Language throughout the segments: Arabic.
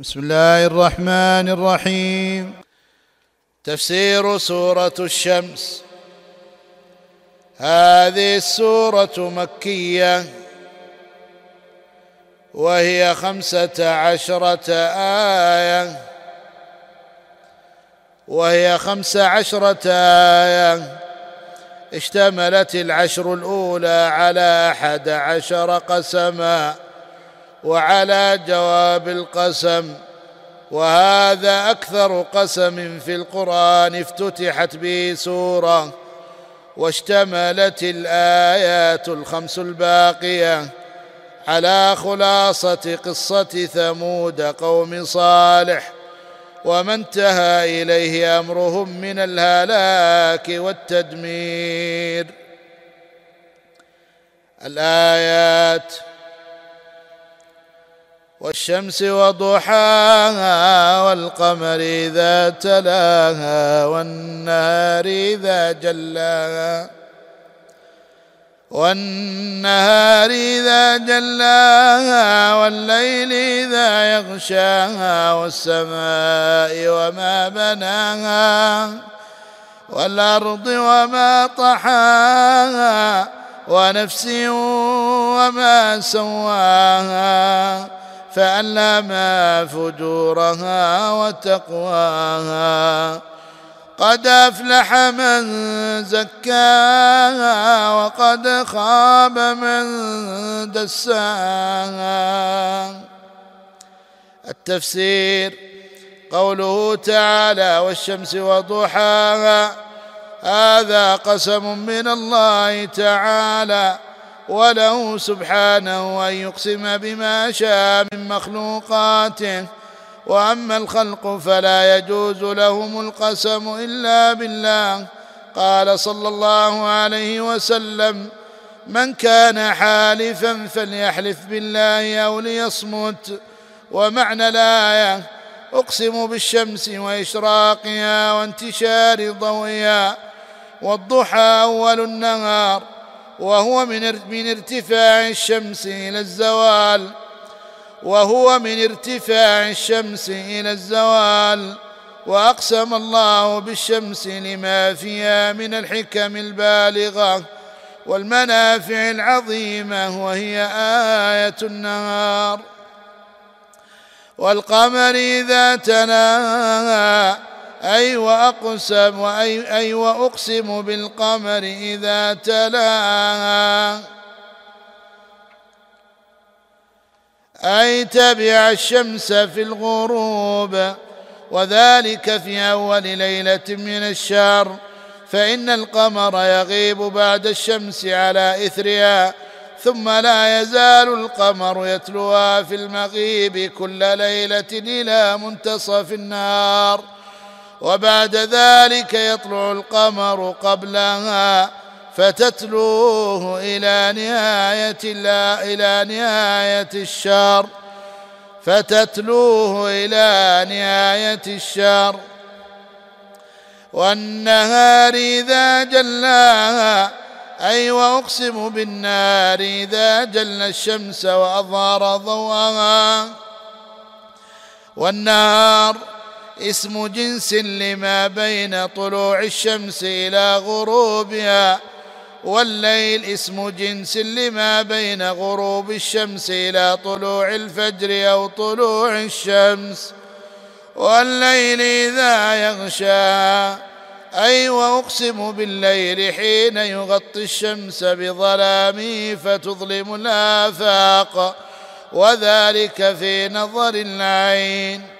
بسم الله الرحمن الرحيم تفسير سوره الشمس هذه السوره مكيه وهي خمسه عشره إيه وهي خمس عشره إيه اشتملت العشر الاولى على احد عشر قسما وعلى جواب القسم. وهذا أكثر قسم في القرآن افتتحت به سورة واشتملت الآيات الخمس الباقية على خلاصة قصة ثمود قوم صالح. وما انتهى إليه أمرهم من الهلاك والتدمير. الآيات والشمس وضحاها والقمر إذا تلاها والنهار إذا جلاها والنهار إذا جلاها والليل إذا يغشاها والسماء وما بناها والأرض وما طحاها ونفس وما سواها فألهمها فجورها وتقواها. قد أفلح من زكاها وقد خاب من دساها. التفسير قوله تعالى والشمس وضحاها. هذا قسم من الله تعالى. وله سبحانه أن يقسم بما شاء من مخلوقاته. وأما الخلق فلا يجوز لهم القسم إلا بالله. قال صلى الله عليه وسلم من كان حالفا فليحلف بالله أو ليصمت ومعنى الآية أقسم بالشمس وإشراقها وانتشار ضوئها والضحى أول النهار وهو من من ارتفاع الشمس إلى الزوال. وهو من ارتفاع الشمس إلى الزوال. وأقسم الله بالشمس لما فيها من الحكم البالغة والمنافع العظيمة وهي آية النهار. والقمر إذا تناهى أي وأقسم أي, أي وأقسم بالقمر إذا تلاها أي تبع الشمس في الغروب وذلك في أول ليلة من الشهر فإن القمر يغيب بعد الشمس على إثرها ثم لا يزال القمر يتلوها في المغيب كل ليلة إلى منتصف النهار. وبعد ذلك يطلع القمر قبلها فتتلوه إلى نهاية لا إلى نهاية الشهر فتتلوه إلى نهاية الشهر والنهار إذا جلاها أي وأقسم بالنار إذا جل الشمس وأظهر ضوءها. والنار اسم جنس لما بين طلوع الشمس إلى غروبها والليل اسم جنس لما بين غروب الشمس إلى طلوع الفجر أو طلوع الشمس. والليل إذا يغشى أي وأقسم بالليل حين يغطي الشمس بظلامه فتظلم الآفاق وذلك في نظر العين.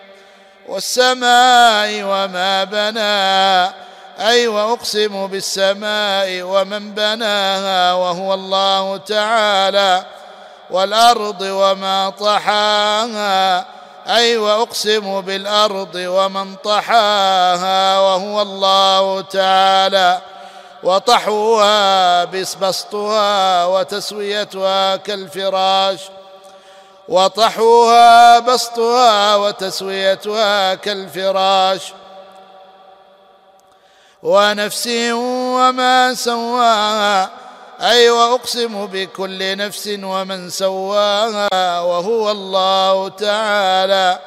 والسماء وما بناها اي واقسم بالسماء ومن بناها وهو الله تعالى. والأرض وما طحاها. اي واقسم بالأرض ومن طحاها وهو الله تعالى. وطحوها بسطها وتسويتها كالفراش. وطحوها بسطها وتسويتها كالفراش. ونفس وما سواها أي وأقسم بكل نفس ومن سواها وهو الله تعالى.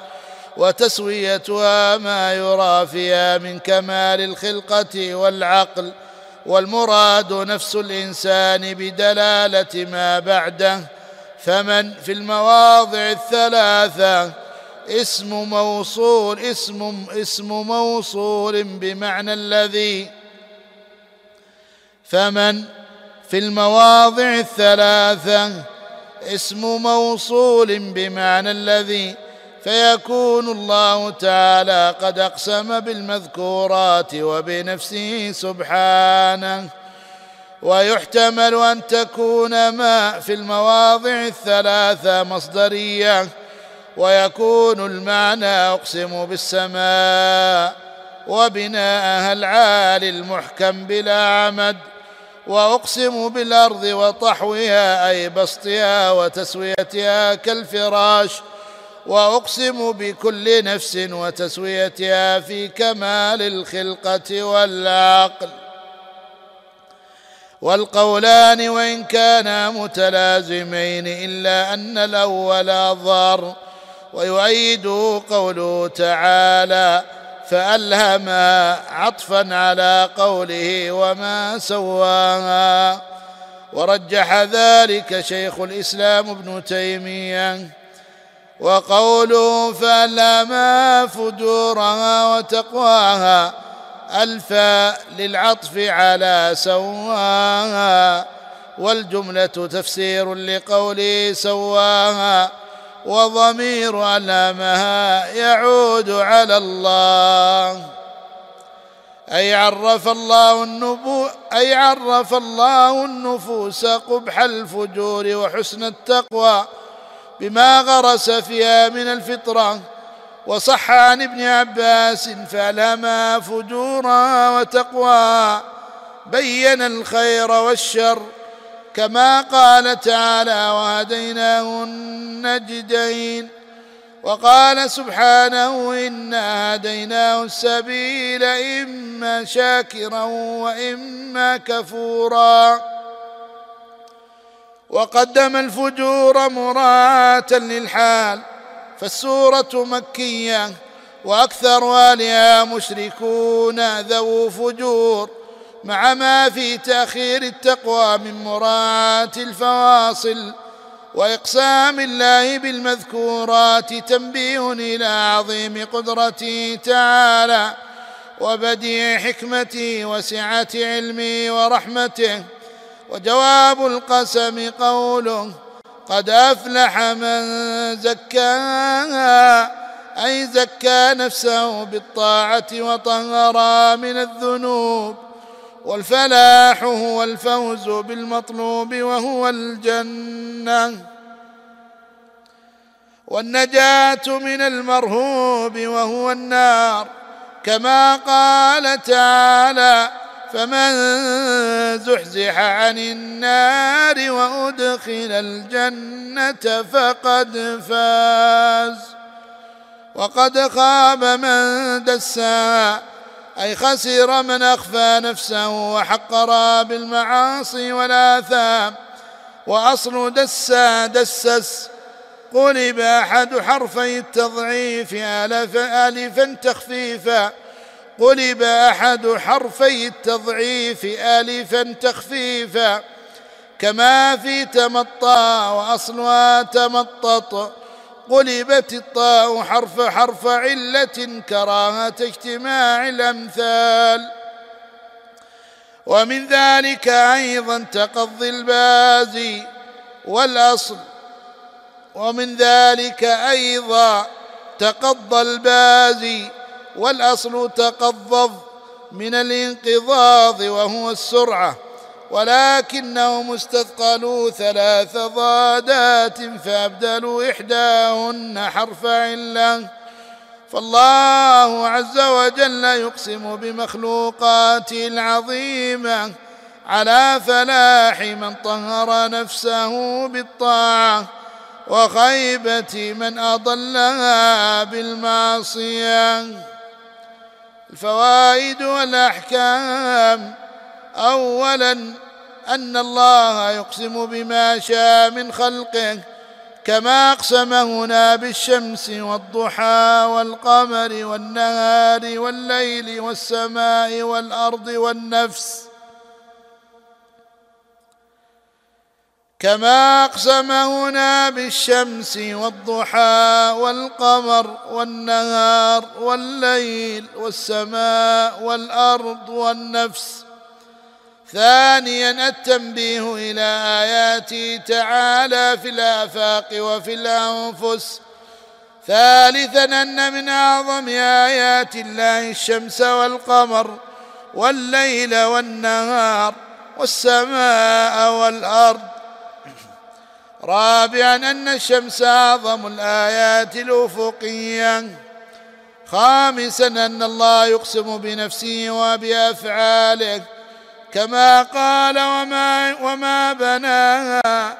وتسويتها ما يرى فيها من كمال الخلقة والعقل. والمراد نفس الإنسان بدلالة ما بعده. فمن في المواضع الثلاثة. اسم موصول اسم اسم موصول بمعنى الذي فمن في المواضع الثلاثة. اسم موصول بمعنى الذي فيكون الله تعالى قد أقسم بالمذكورات وبنفسه سبحانه. ويحتمل أن تكون ما في المواضع الثلاثة مصدرية ويكون المعنى أقسم بالسماء وبناءها العالي المحكم بلا عمد وأقسم بالأرض وطحوها أي بسطها وتسويتها كالفراش وأقسم بكل نفس وتسويتها في كمال الخلقة والعقل. والقولان وإن كانا متلازمين إلا أن الأول ضار ويؤيد قوله تعالى فألهم عطفا على قوله وما سواها ورجح ذلك شيخ الإسلام ابن تيمية وقوله فألهم فجورها وتقواها ألفا للعطف على سواها والجملة تفسير لقوله سواها وضمير ألامها يعود على الله. أي عرف الله النبو أي عرف الله النفوس قبح الفجور وحسن التقوى بما غرس فيها من الفطرة. وصح عن ابن عباس فألهمها فجورا وتقوى بين الخير والشر كما قال تعالى وهديناه النجدين وقال سبحانه إنا هديناه السبيل إما شاكرا وإما كفورا وقدم الفجور مراعاه للحال فالسورة مكية وأكثر أهلها مشركون ذو فجور مع ما في تأخير التقوى من مراعاة الفواصل وإقسام الله بالمذكورات تنبيه إلى عظيم قدرته تعالى وبديع حكمته وسعة علمه ورحمته وجواب القسم قوله قد أفلح من زكاها أي زكى نفسه بالطاعة وطهرها من الذنوب. والفلاح هو الفوز بالمطلوب وهو الجنة. والنجاة من المرهوب وهو النار كما قال تعالى فمن زحزح عن النار وأدخل الجنة فقد فاز. وقد خاب من دساها أي خسر من أخفى نفسه وحقر بالمعاصي والآثام. وأصل دسا دسس قلب أحد حرفي التضعيف الفا تخفيفا. قلب أحد حرفي التضعيف الفا تخفيفا كما في تمطى واصلها تمطط قلبت الطاء حرف حرف علة كراهة اجتماع الأمثال. ومن ذلك أيضا تقضي البازي والأصل. ومن ذلك أيضا تقضى البازي والأصل تقضض من الانقضاض وهو السرعة ولكنهم استثقلوا ثلاث ضادات فأبدلوا إحداهن حرف علة. فالله عز وجل يقسم بمخلوقاته العظيمة على فلاح من طهر نفسه بالطاعة وخيبة من أضلها بالمعصية. الفوائد والأحكام. اولا أن الله يقسم بما شاء من خلقه كما اقسم هنا بالشمس والضحى والقمر والنهار والليل والسماء والأرض والنفس. كما اقسم هنا بالشمس والضحى والقمر والنهار والليل والسماء والأرض والنفس. ثانيا التنبيه إلى اياته تعالى في الآفاق وفي الأنفس. ثالثا أن من أعظم آيات الله الشمس والقمر والليل والنهار والسماء والأرض. رابعا أن الشمس أعظم الآيات الأفقية. خامسا أن الله يقسم بنفسه وبأفعاله كما قال وما وما بناها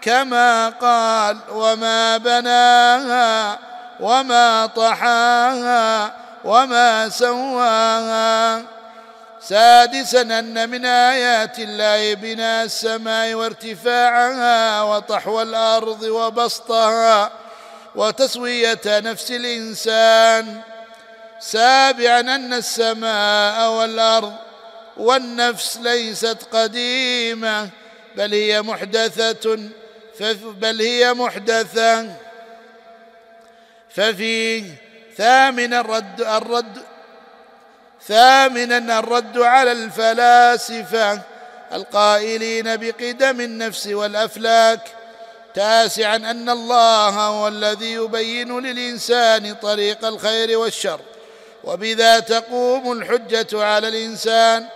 كما قال وما بناها وما طحاها وما سواها. سادسا أن من آيات الله بناء السماء وارتفاعها وطحو الأرض وبسطها وتسوية نفس الإنسان. سابعا أن السماء والأرض والنفس ليست قديمة بل هي محدثة بل هي محدثة. ففي ثامن الرد الرد ثامنا الرد على الفلاسفة القائلين بقدم النفس والأفلاك تاسعا أن الله هو الذي يبين للإنسان طريق الخير والشر وبذا تقوم الحجة على الإنسان.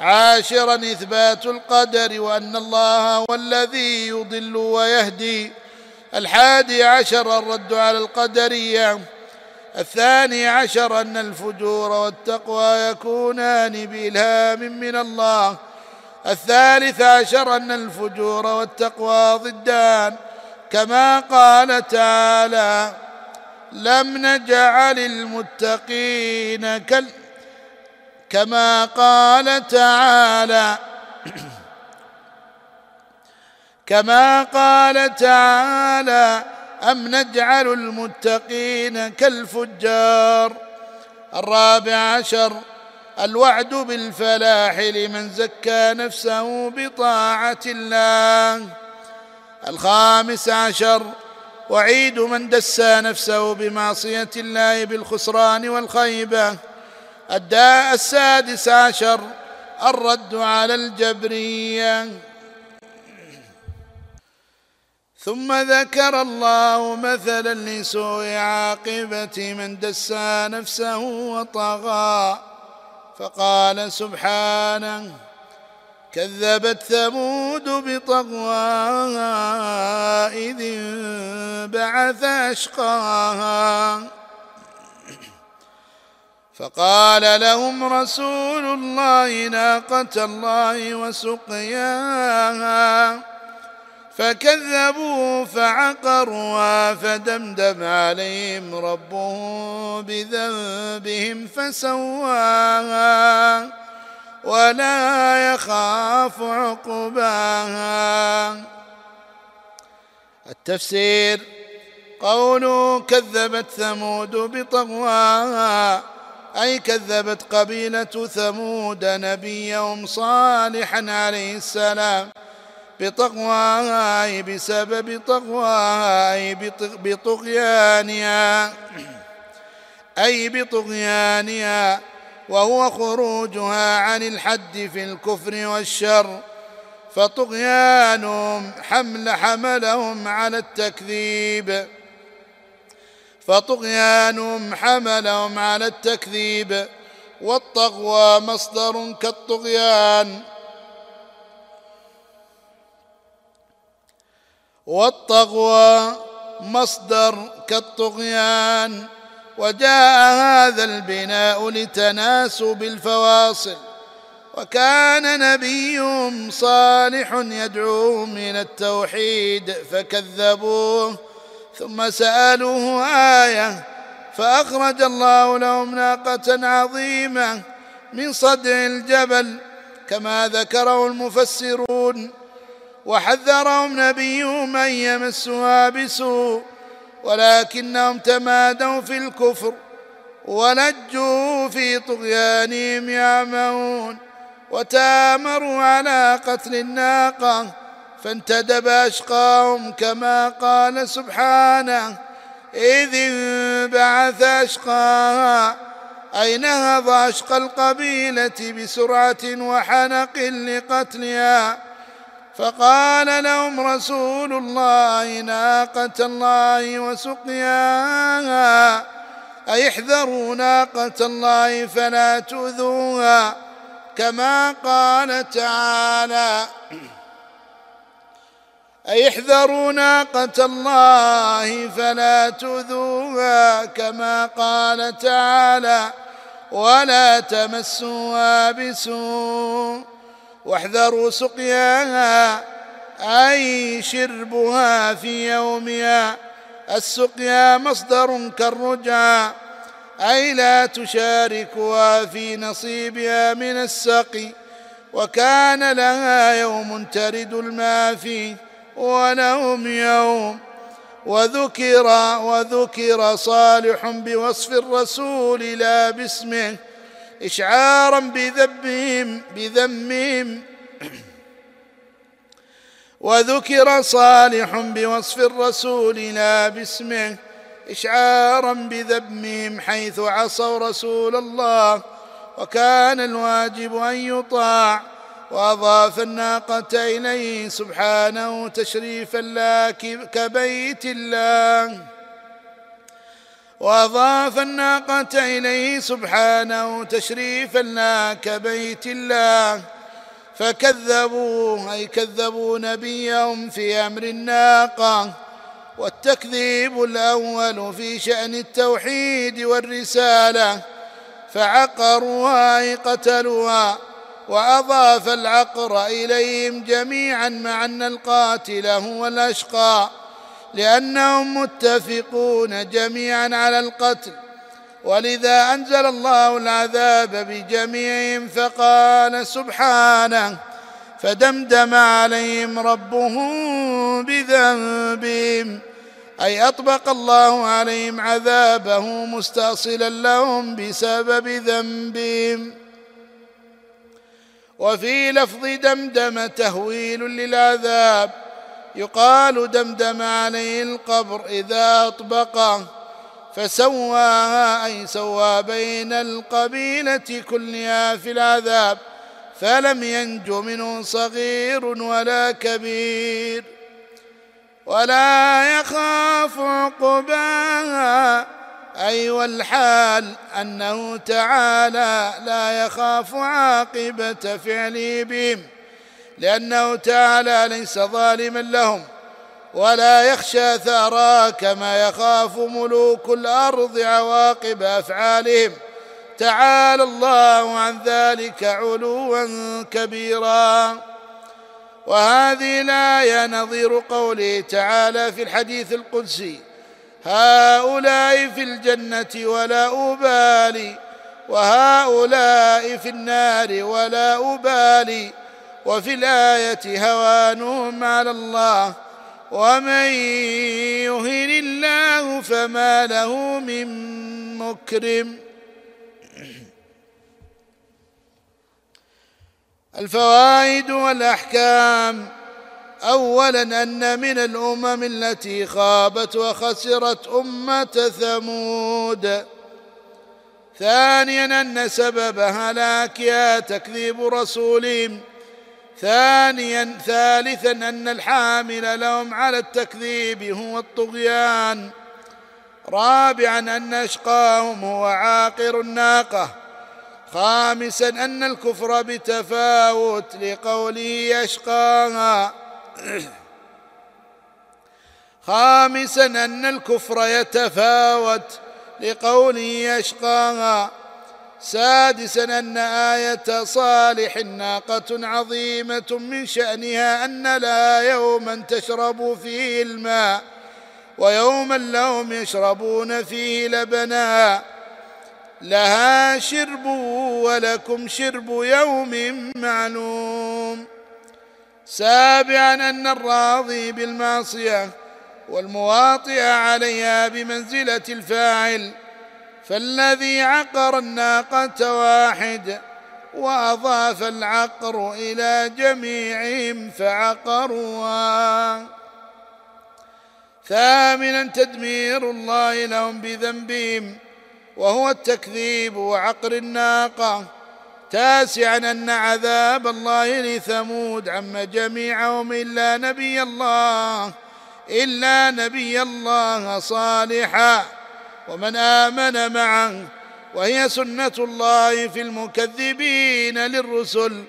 عاشرا إثبات القدر وأن الله هو الذي يضل ويهدي. الحادي عشر الرد على القدرية الثاني عشر أن الفجور والتقوى يكونان بإلهام من الله. الثالث عشر أن الفجور والتقوى ضدان. كما قال تعالى لم نجعل المتقين كال كما قال تعالى كما قال تعالى أم نجعل المتقين كالفجار؟ الرابع عشر الوعد بالفلاح لمن زكى نفسه بطاعة الله. الخامس عشر وعيد من دسى نفسه بمعصية الله بالخسران والخيبة. الداء السادس عشر الرد على الجبرية. ثم ذكر الله مثلا لسوء عاقبة من دسى نفسه وطغى فقال سبحانه كذبت ثمود بطغواها اذ انبعث أشقاها. فقال لهم رسول الله ناقة الله وسقياها. فكذبوا فعقروها فدمدم عليهم ربهم بذنبهم فسواها ولا يخاف عقباها. التفسير قوله كذبت ثمود بطغواها. أي كذبت قبيلة ثمود نبيهم صالحا عليه السلام. بتقواها أي بسبب تقواها أي بطغيانها أي بطغيانها وهو خروجها عن الحد في الكفر والشر. فطغيانهم حمل حملهم على التكذيب. فطغيانهم حملهم على التكذيب. والطغوى مصدر كالطغيان. والطغوى مصدر كالطغيان. وجاء هذا البناء لتناسب الفواصل. وكان نبيهم صالح يدعوهم من التوحيد فكذبوه ثم سألوه آية فأخرج الله لهم ناقة عظيمة من صدع الجبل كما ذكره المفسرون. وحذرهم نبيهم ان يمسها بسوء ولكنهم تمادوا في الكفر ولجوا في طغيانهم يعمهون وتامروا على قتل الناقة فانتدب أشقاهم كما قال سبحانه إذ انبعث أشقاها اي نهض أشقى القبيلة بسرعة وحنق لقتلها؟ فقال لهم رسول الله ناقة الله وسقياها أي احذروا ناقة الله فلا تؤذوها؟ كما قال تعالى. احذروا ناقة الله فلا تؤذوها؟ كما قال تعالى. ولا تمسوها بسوء. واحذروا سقياها أي شربها في يومها. السقيا مصدر كالرجع أي لا تشاركها في نصيبها من السقي. وكان لها يوم ترد الماء فيه ولهم يوم. وذكر وذكر صالح بوصف الرسول لا باسمه. إشعارا بذبهم بذمهم. وذكر صالح بوصف الرسول لا باسمه إشعارا بذمهم حيث عصوا رسول الله وكان الواجب أن يطاع وأضاف الناقة إليه سبحانه تشريفا لا كبيت الله. وأضاف الناقة إليه سبحانه تشريفا لا كبيت الله. فكذبوا أي كذبوا نبيهم في أمر الناقة والتكذيب الأول في شأن التوحيد والرسالة. فعقروها أي قتلوها وأضاف العقر إليهم جميعا مع أن القاتل هو الأشقى. لأنهم متفقون جميعا على القتل. ولذا أنزل الله العذاب بجميعهم فقال سبحانه فدمدم عليهم ربهم بذنبهم. أي أطبق الله عليهم عذابه مستاصلا لهم بسبب ذنبهم. وفي لفظ دمدم تهويل للعذاب يقال دمدم عليه القبر إذا اطبقه فسواها أي سوى بين القبيلة كلها في العذاب فلم ينج منه صغير ولا كبير. ولا يخاف عقباها اي والحال أنه تعالى لا يخاف عاقبة فعله بهم لأنه تعالى ليس ظالما لهم ولا يخشى ثارا كما يخاف ملوك الأرض عواقب أفعالهم. تعالى الله عن ذلك علوا كبيرا. وهذه الآية نظير قوله تعالى في الحديث القدسي هؤلاء في الجنة ولا أبالي وهؤلاء في النار ولا أبالي. وفي الآية هوانهم على الله ومن يهن الله فما له من مكرم. الفوائد والأحكام. اولا أن من الأمم التي خابت وخسرت أمة ثمود. ثانيا أن سبب هلاكها تكذيب رسولهم. ثانيا ثالثا أن الحامل لهم على التكذيب هو الطغيان. رابعا أن أشقاهم هو عاقر الناقة. خامسا أن الكفر بتفاوت لقوله يشقاها خامسا أن الكفر يتفاوت لقوله يشقاها سادسا أن آية صالح ناقة عظيمة من شأنها أن لا يوما تشرب فيه الماء ويوما لهم يشربون فيه لبنا. لها شرب ولكم شرب يوم معلوم. سابعا أن الراضي بالمعصية والمواطئ عليها بمنزلة الفاعل فالذي عقر الناقة واحد وأضاف العقر إلى جميعهم فعقروها ثامنا تدمير الله لهم بذنبهم وهو التكذيب وعقر الناقة. تاسعا أن عذاب الله لثمود عم جميعهم الا نبي الله إلا نبي الله صالحا. ومن آمن معه وهي سنة الله في المكذبين للرسل.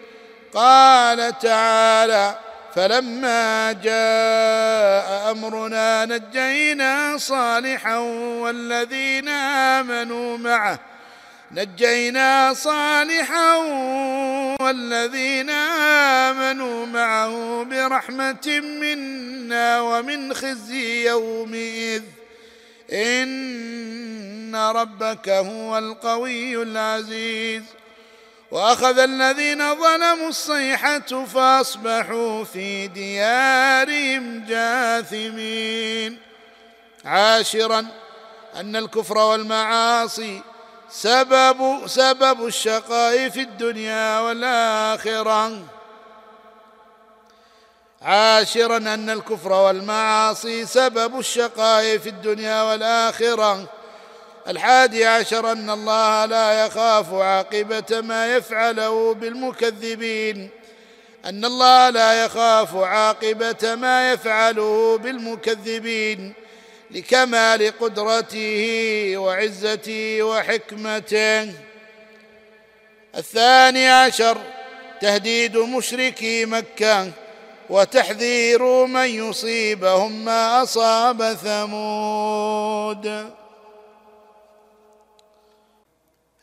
قال تعالى فلما جاء أمرنا نجينا صالحا والذين آمنوا معه. نجينا صالحا والذين آمنوا معه برحمة منا ومن خزي يومئذ. إن ربك هو القوي العزيز. وأخذ الذين ظلموا الصيحة فأصبحوا في ديارهم جاثمين. عاشرا أن الكفر والمعاصي سبب سبب الشقاء في الدنيا والآخرة. عاشرا أن الكفر والمعاصي سبب الشقاء في الدنيا والآخرة. الحادي عشر أن الله لا يخاف عاقبة ما يفعله بالمكذبين. أن الله لا يخاف عاقبة ما يفعله بالمكذبين. لكمال قدرته وعزته وحكمته. الثاني عشر تهديد مشركي مكة. وتحذير من يصيبهم ما أصاب ثمود.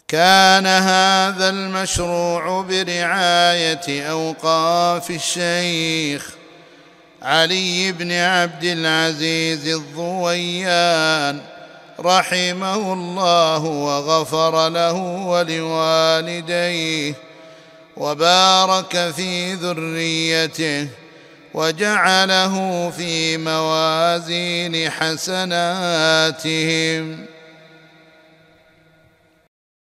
كان هذا المشروع برعاية أوقاف الشيخ علي بن عبد العزيز الضويان رحمه الله وغفر له ولوالديه وبارك في ذريته. وجعله في موازين حسناتهم.